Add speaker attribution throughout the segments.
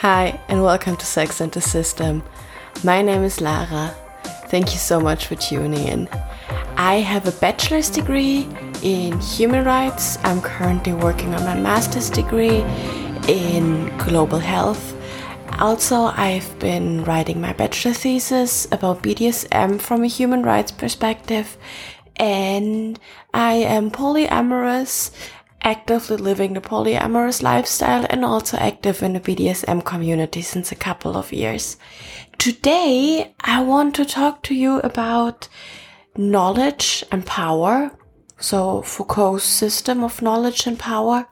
Speaker 1: Hi, and welcome to Sex and the System. My name is Lara. Thank you so much for tuning in. I have a bachelor's degree in human rights. I'm currently working on my master's degree in global health. Also, I've been writing my bachelor thesis about BDSM from a human rights perspective, and I am polyamorous actively living the polyamorous lifestyle and also active in the BDSM community since a couple of years. Today, I want to talk to you about knowledge and power. So Foucault's system of knowledge and power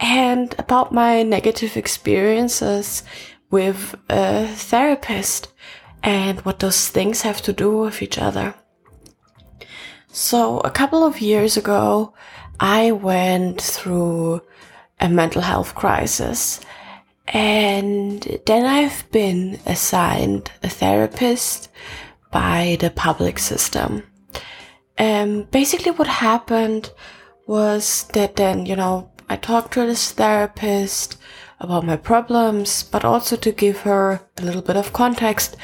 Speaker 1: and about my negative experiences with a therapist and what those things have to do with each other. So a couple of years ago, I went through a mental health crisis and then I've been assigned a therapist by the public system. And um, basically what happened was that then, you know, I talked to this therapist about my problems, but also to give her a little bit of context,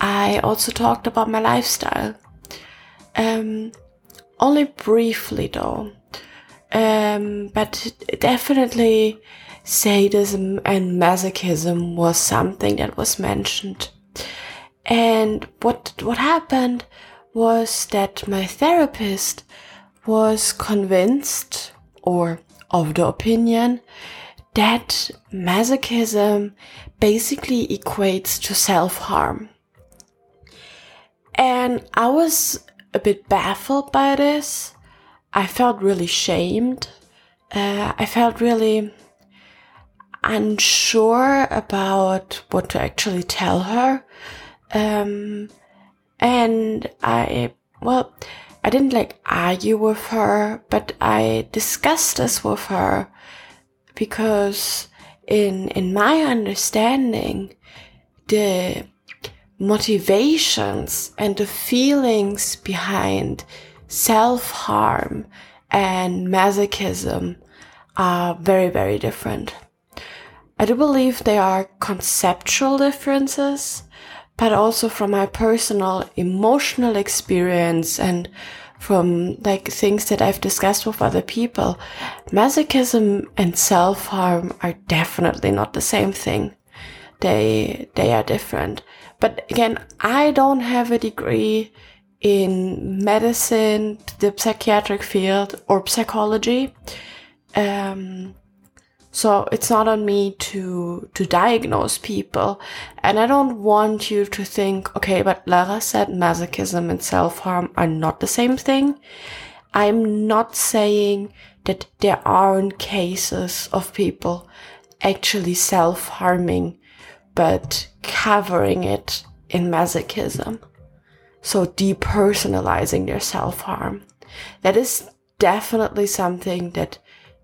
Speaker 1: I also talked about my lifestyle. Um, only briefly though. Um, but definitely sadism and masochism was something that was mentioned. And what, what happened was that my therapist was convinced or of the opinion that masochism basically equates to self-harm. And I was a bit baffled by this I felt really shamed. Uh, I felt really unsure about what to actually tell her. Um, and I, well, I didn't like argue with her, but I discussed this with her because in, in my understanding, the motivations and the feelings behind self harm and masochism are very, very different. I do believe there are conceptual differences, but also from my personal emotional experience and from like things that I've discussed with other people, masochism and self-harm are definitely not the same thing. They, they are different. But again, I don't have a degree in medicine, the psychiatric field, or psychology. Um, so it's not on me to to diagnose people, and I don't want you to think, okay, but Lara said masochism and self harm are not the same thing. I'm not saying that there aren't cases of people actually self harming, but covering it in masochism. So depersonalizing their self-harm. That is definitely something that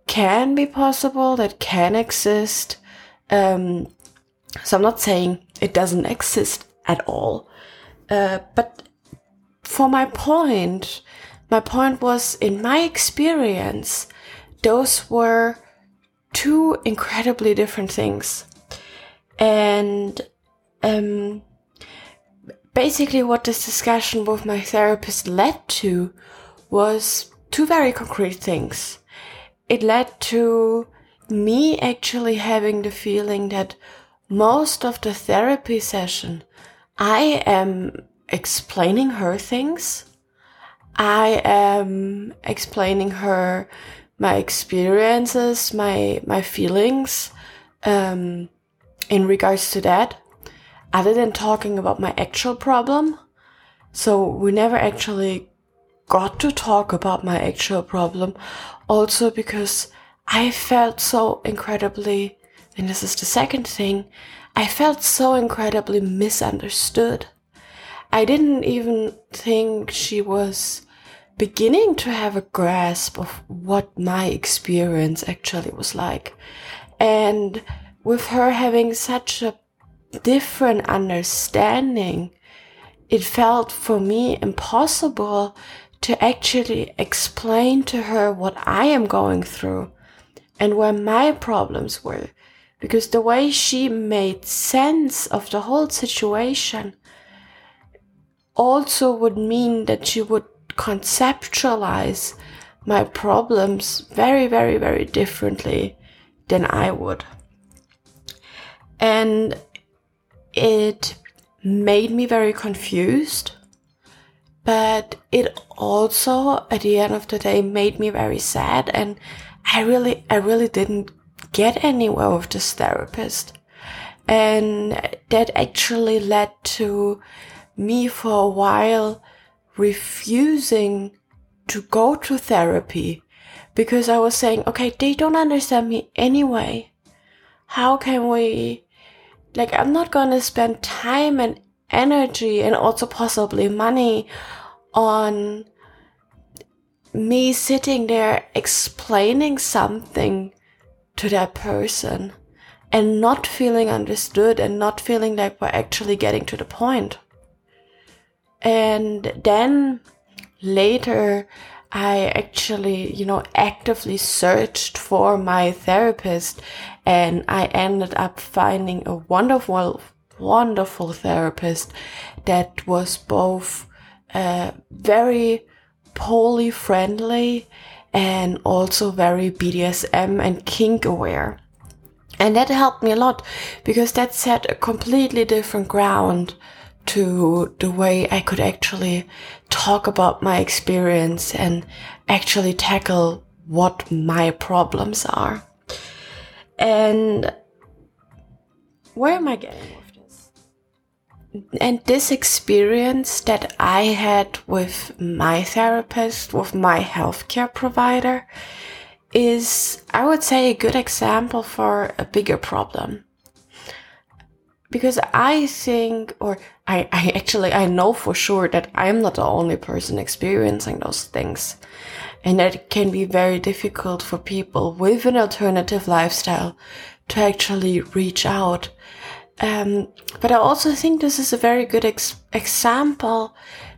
Speaker 1: can be possible, that can exist. Um, so I'm not saying it doesn't exist at all. Uh, but for my point, my point was in my experience, those were two incredibly different things. And um, basically what this discussion with my therapist led to was two very concrete things. It led to me actually having the feeling that most of the therapy session, I am explaining her things. I am explaining her my experiences, my, my feelings, um, in regards to that other than talking about my actual problem. So we never actually got to talk about my actual problem. Also because I felt so incredibly, and this is the second thing, I felt so incredibly misunderstood. I didn't even think she was beginning to have a grasp of what my experience actually was like. And with her having such a different understanding, it felt for me impossible to actually explain to her what I am going through and where my problems were. because the way she made sense of the whole situation also would mean that she would conceptualize my problems very, very, very differently than I would. And it made me very confused, but it also, at the end of the day, made me very sad. And I really, I really didn't get anywhere with this therapist. And that actually led to me for a while refusing to go to therapy because I was saying, okay, they don't understand me anyway. How can we, like, I'm not gonna spend time and energy and also possibly money on me sitting there explaining something to that person and not feeling understood and not feeling like we're actually getting to the point. And then later, I actually, you know, actively searched for my therapist and I ended up finding a wonderful, wonderful therapist that was both uh, very poly friendly and also very BDSM and kink aware. And that helped me a lot because that set a completely different ground to the way I could actually talk about my experience and actually tackle what my problems are. And where am I getting with this? And this experience that I had with my therapist, with my healthcare provider, is, I would say, a good example for a bigger problem because I think, or I, I actually, I know for sure that I'm not the only person experiencing those things. And that it can be very difficult for people with an alternative lifestyle to actually reach out. Um, but I also think this is a very good ex- example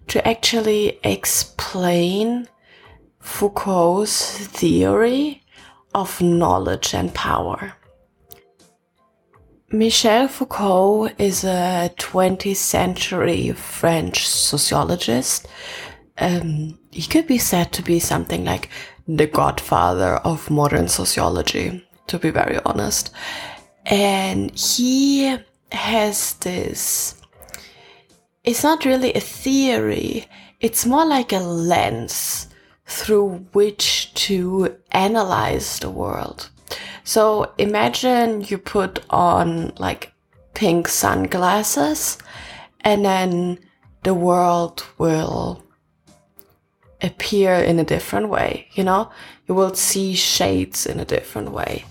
Speaker 1: to actually explain Foucault's theory of knowledge and power. Michel Foucault is a 20th century French sociologist. Um, he could be said to be something like the godfather of modern sociology, to be very honest. And he has this, it's not really a theory, it's more like a lens through which to analyze the world. So imagine you put on like pink sunglasses and then the world will appear in a different way, you know? You will see shades in a different way.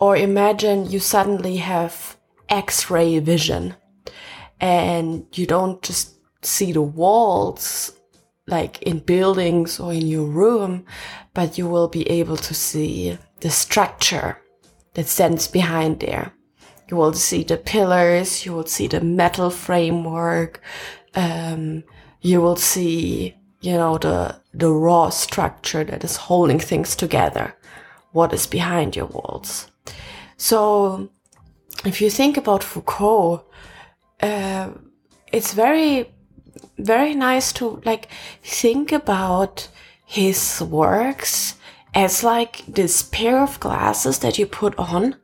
Speaker 1: Or imagine you suddenly have X-ray vision and you don't just see the walls like in buildings or in your room, but you will be able to see the structure that stands behind there. You will see the pillars, you will see the metal framework, um, you will see, you know, the, the raw structure that is holding things together. What is behind your walls. So, if you think about Foucault, uh, it's very, very nice to like think about his works as like this pair of glasses that you put on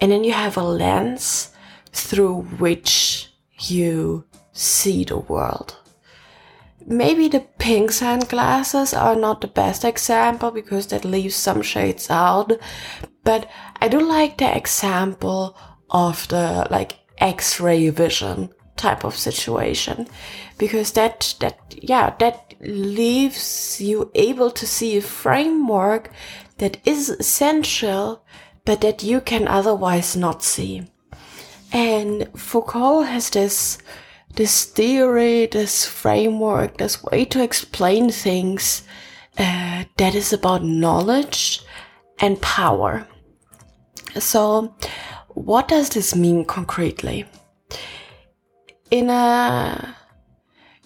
Speaker 1: and then you have a lens through which you see the world. Maybe the pink sunglasses are not the best example because that leaves some shades out, but I do like the example of the like x-ray vision type of situation. Because that that yeah that leaves you able to see a framework that is essential but that you can otherwise not see. And foucault has this this theory this framework this way to explain things uh, that is about knowledge and power. So what does this mean concretely in a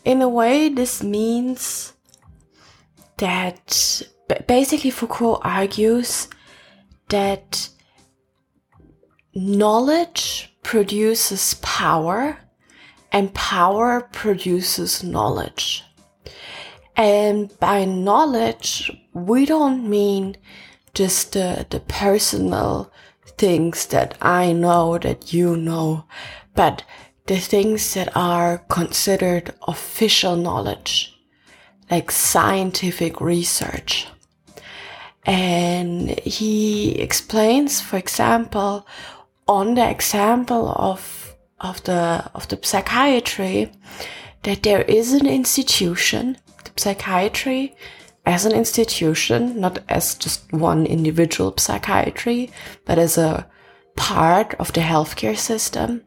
Speaker 1: in a way, this means that basically Foucault argues that knowledge produces power and power produces knowledge. And by knowledge, we don't mean just the, the personal things that I know that you know, but the things that are considered official knowledge, like scientific research. And he explains, for example, on the example of, of the, of the psychiatry, that there is an institution, the psychiatry as an institution, not as just one individual psychiatry, but as a part of the healthcare system.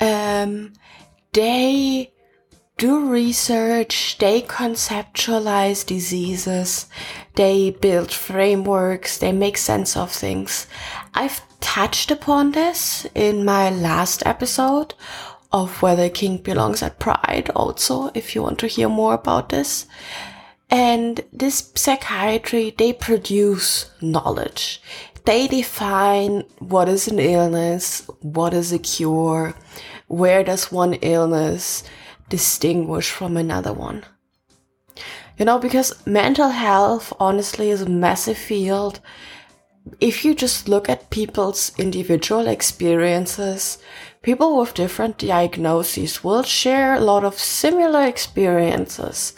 Speaker 1: Um, they do research, they conceptualize diseases, they build frameworks, they make sense of things. I've touched upon this in my last episode of whether Kink belongs at Pride also, if you want to hear more about this. And this psychiatry, they produce knowledge. They define what is an illness, what is a cure, where does one illness distinguish from another one. You know, because mental health honestly is a massive field. If you just look at people's individual experiences, people with different diagnoses will share a lot of similar experiences.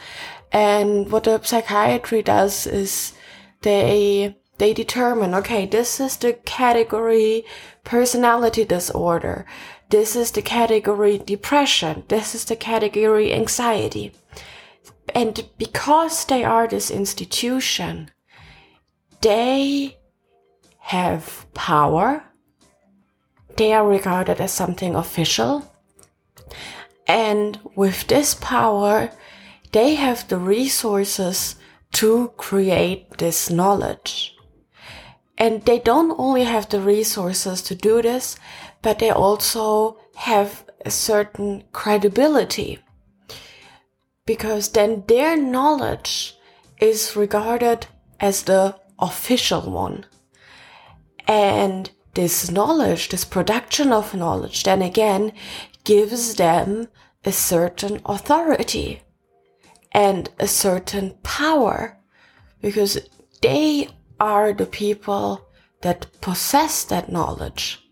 Speaker 1: And what the psychiatry does is they they determine, okay, this is the category personality disorder. This is the category depression. This is the category anxiety. And because they are this institution, they have power. They are regarded as something official. And with this power, they have the resources to create this knowledge. And they don't only have the resources to do this, but they also have a certain credibility. Because then their knowledge is regarded as the official one. And this knowledge, this production of knowledge, then again, gives them a certain authority and a certain power because they are the people that possess that knowledge.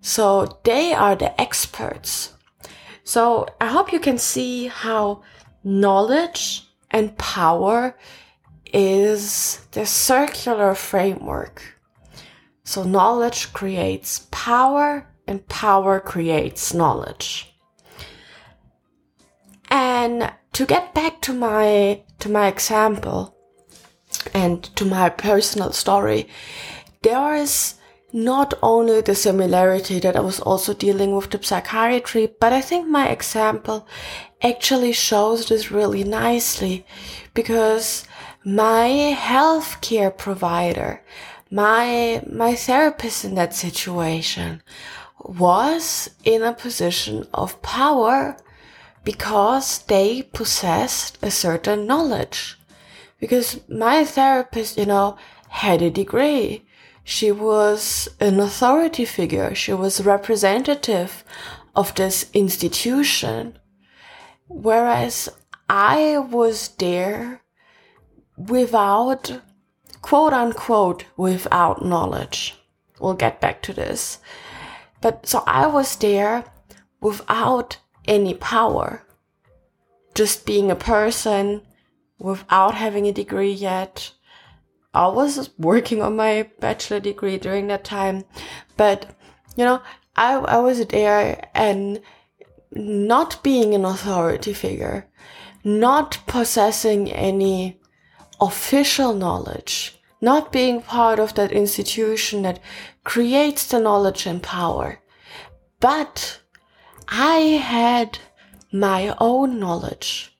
Speaker 1: So they are the experts. So I hope you can see how knowledge and power is the circular framework. So knowledge creates power and power creates knowledge. And to get back to my to my example and to my personal story, there is not only the similarity that I was also dealing with the psychiatry, but I think my example actually shows this really nicely because my healthcare provider, my, my therapist in that situation was in a position of power because they possessed a certain knowledge. Because my therapist, you know, had a degree. She was an authority figure. She was representative of this institution. Whereas I was there without, quote unquote, without knowledge. We'll get back to this. But so I was there without any power. Just being a person without having a degree yet. I was working on my bachelor degree during that time, but you know, I, I was there and not being an authority figure, not possessing any official knowledge, not being part of that institution that creates the knowledge and power, but I had my own knowledge.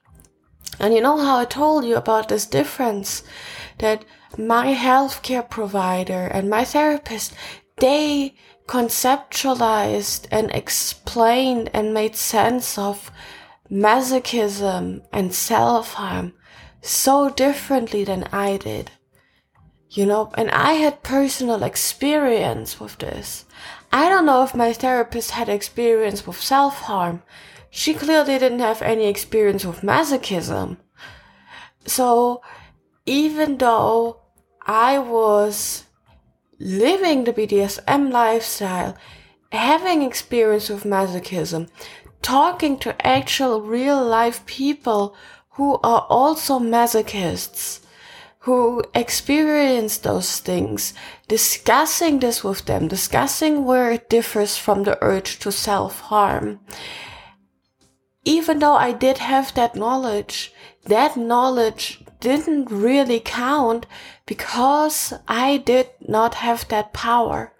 Speaker 1: And you know how I told you about this difference that my healthcare provider and my therapist, they conceptualized and explained and made sense of masochism and self-harm so differently than I did. you know, and I had personal experience with this. I don't know if my therapist had experience with self harm. She clearly didn't have any experience with masochism. So even though I was living the BDSM lifestyle, having experience with masochism, talking to actual real life people who are also masochists, who experience those things, discussing this with them, discussing where it differs from the urge to self harm. Even though I did have that knowledge, that knowledge didn't really count because I did not have that power.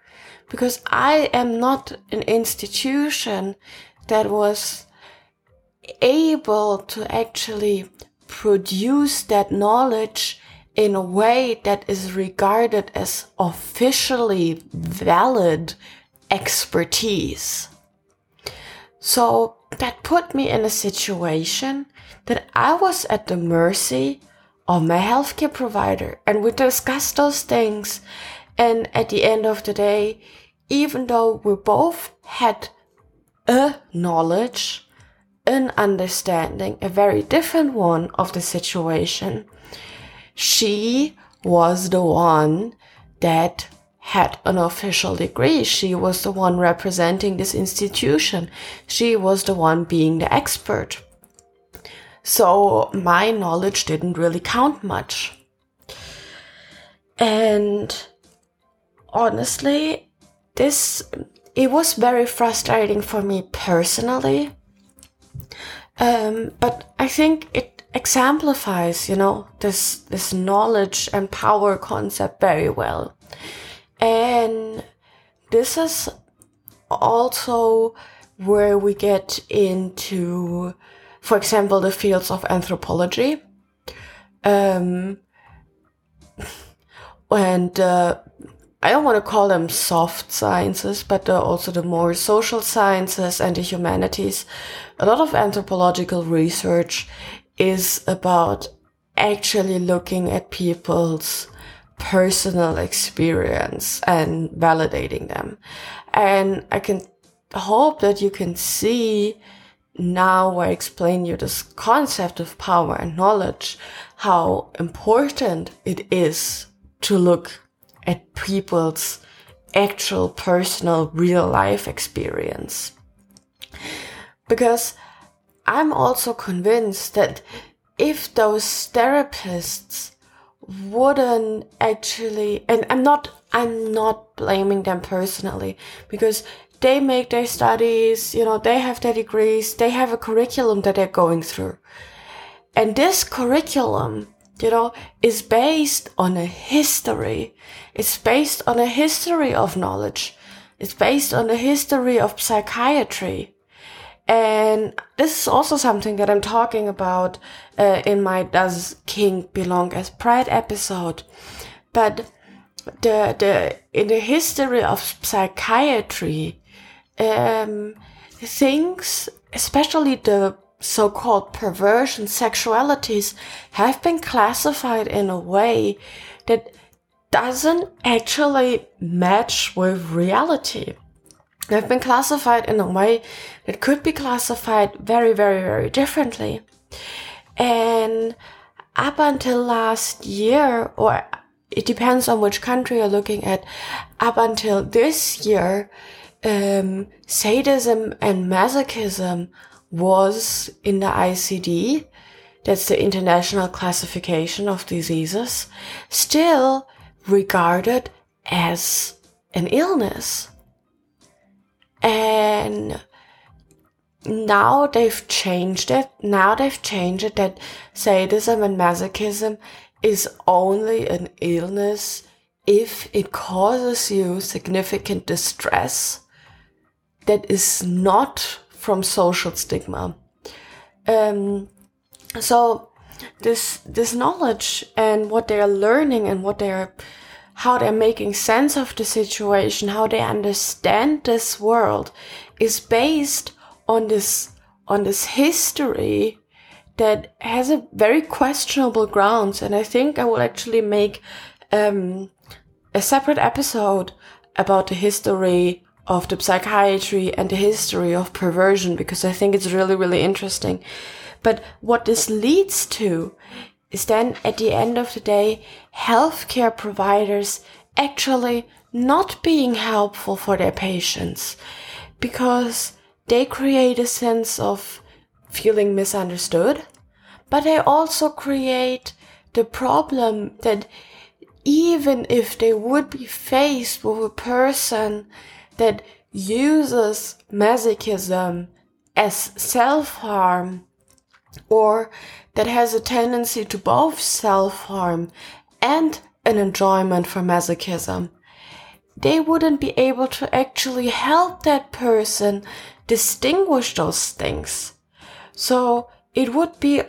Speaker 1: Because I am not an institution that was able to actually produce that knowledge in a way that is regarded as officially valid expertise. So that put me in a situation that I was at the mercy of my healthcare provider and we discussed those things. And at the end of the day, even though we both had a knowledge, an understanding, a very different one of the situation, she was the one that had an official degree. She was the one representing this institution. She was the one being the expert. So my knowledge didn't really count much. And honestly, this, it was very frustrating for me personally. Um, but I think it exemplifies, you know, this, this knowledge and power concept very well. And this is also where we get into for example, the fields of anthropology. Um, and uh, I don't want to call them soft sciences, but uh, also the more social sciences and the humanities. A lot of anthropological research is about actually looking at people's personal experience and validating them. And I can hope that you can see now I explain you this concept of power and knowledge, how important it is to look at people's actual personal real life experience. Because I'm also convinced that if those therapists wouldn't actually, and I'm not, I'm not blaming them personally because they make their studies, you know, they have their degrees, they have a curriculum that they're going through. And this curriculum, you know, is based on a history. It's based on a history of knowledge. It's based on a history of psychiatry. And this is also something that I'm talking about uh, in my Does Kink Belong as Pride episode. But the, the, in the history of psychiatry, um, things, especially the so-called perversion sexualities, have been classified in a way that doesn't actually match with reality. They've been classified in a way that could be classified very, very, very differently. And up until last year, or it depends on which country you're looking at, up until this year, um, sadism and masochism was in the ICD, that's the International Classification of Diseases, still regarded as an illness. And now they've changed it. Now they've changed it that sadism and masochism is only an illness if it causes you significant distress that is not from social stigma. Um, so this this knowledge and what they are learning and what they are how they're making sense of the situation, how they understand this world is based on this on this history that has a very questionable grounds and I think I will actually make um, a separate episode about the history of the psychiatry and the history of perversion because I think it's really, really interesting. But what this leads to is then at the end of the day, healthcare providers actually not being helpful for their patients because they create a sense of feeling misunderstood, but they also create the problem that even if they would be faced with a person that uses masochism as self-harm or that has a tendency to both self-harm and an enjoyment for masochism, they wouldn't be able to actually help that person distinguish those things. So it would be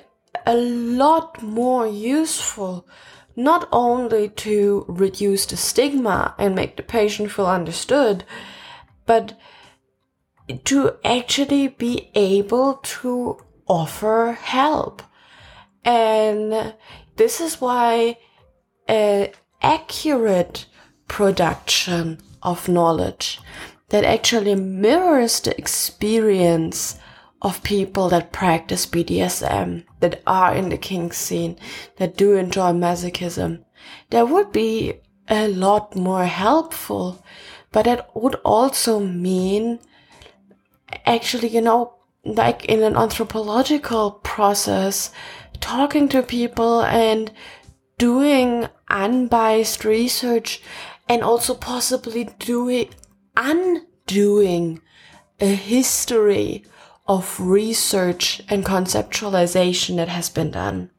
Speaker 1: a lot more useful not only to reduce the stigma and make the patient feel understood, but to actually be able to offer help. And this is why an accurate production of knowledge that actually mirrors the experience of people that practice BDSM, that are in the kink scene, that do enjoy masochism, that would be a lot more helpful. But that would also mean actually, you know, like in an anthropological process, talking to people and doing unbiased research and also possibly doing undoing a history of research and conceptualization that has been done.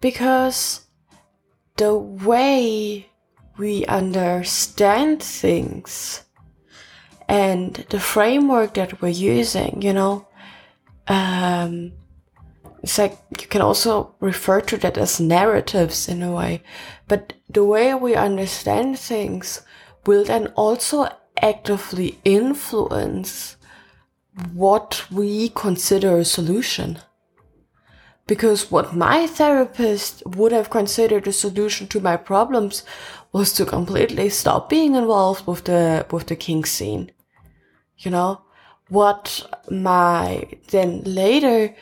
Speaker 1: Because the way we understand things and the framework that we're using, you know, um, it's like you can also refer to that as narratives in a way, but the way we understand things will then also actively influence what we consider a solution. Because what my therapist would have considered a solution to my problems was to completely stop being involved with the, with the kink scene. You know, what my then later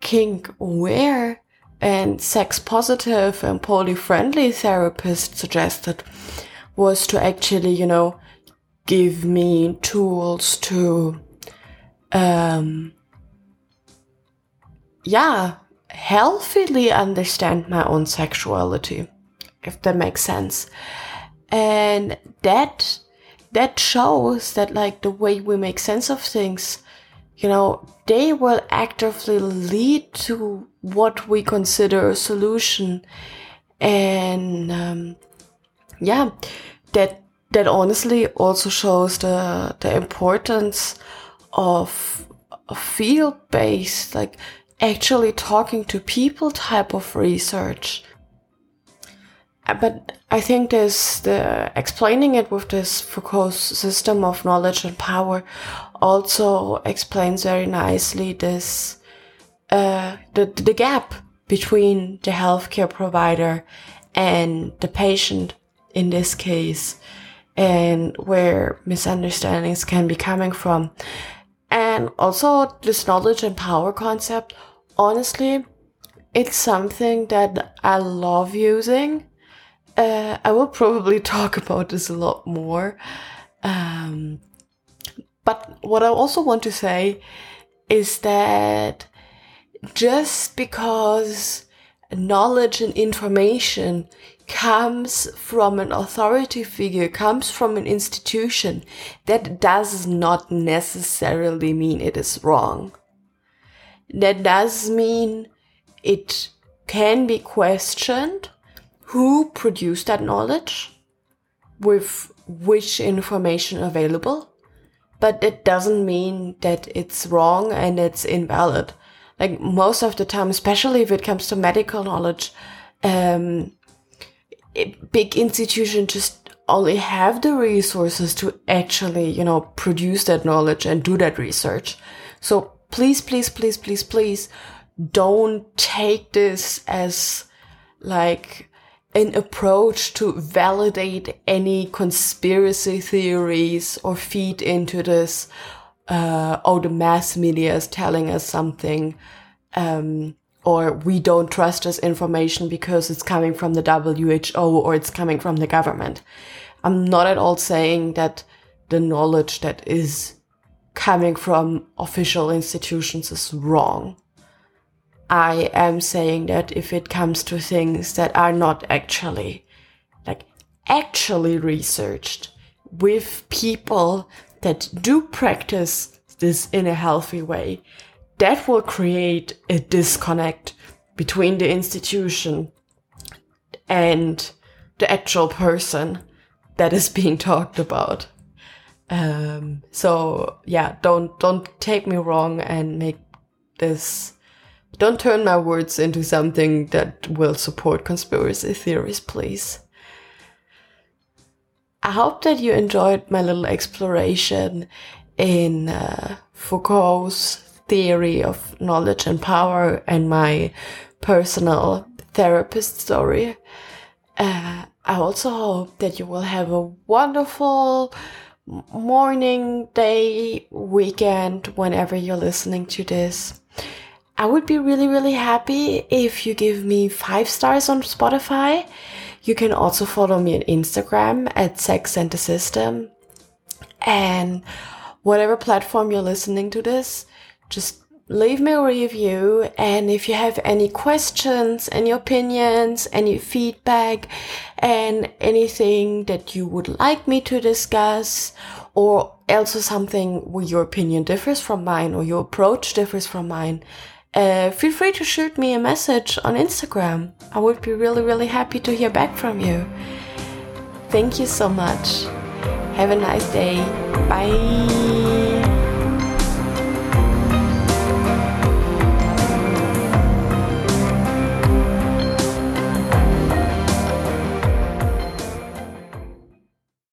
Speaker 1: kink aware and sex positive and poly friendly therapist suggested was to actually, you know, give me tools to, um, yeah, healthily understand my own sexuality, if that makes sense. And that, that shows that like the way we make sense of things, you know, they will actively lead to what we consider a solution. And, um, yeah, that that honestly also shows the the importance of a field based, like actually talking to people type of research. But I think this the explaining it with this Foucault's system of knowledge and power also explains very nicely this uh, the the gap between the healthcare provider and the patient in this case and where misunderstandings can be coming from. And also this knowledge and power concept, honestly, it's something that I love using. Uh, I will probably talk about this a lot more. Um, but what I also want to say is that just because knowledge and information comes from an authority figure, comes from an institution, that does not necessarily mean it is wrong. That does mean it can be questioned who produced that knowledge with which information available, but it doesn't mean that it's wrong and it's invalid. Like most of the time, especially if it comes to medical knowledge, um, big institutions just only have the resources to actually, you know, produce that knowledge and do that research. So please, please, please, please, please don't take this as like an approach to validate any conspiracy theories or feed into this. Uh, oh, the mass media is telling us something. Um, or we don't trust this information because it's coming from the WHO or it's coming from the government. I'm not at all saying that the knowledge that is coming from official institutions is wrong. I am saying that if it comes to things that are not actually, like, actually researched with people that do practice this in a healthy way, that will create a disconnect between the institution and the actual person that is being talked about. Um, so yeah, don't don't take me wrong and make this. Don't turn my words into something that will support conspiracy theories, please. I hope that you enjoyed my little exploration in uh, Foucault's theory of knowledge and power and my personal therapist story. Uh, I also hope that you will have a wonderful morning, day, weekend, whenever you're listening to this. I would be really, really happy if you give me five stars on Spotify. You can also follow me on Instagram at Sex and the System. And whatever platform you're listening to this, just leave me a review. And if you have any questions, any opinions, any feedback, and anything that you would like me to discuss, or also something where your opinion differs from mine or your approach differs from mine, uh, feel free to shoot me a message on Instagram. I would be really, really happy to hear back from you. Thank you so much. Have a nice day. Bye.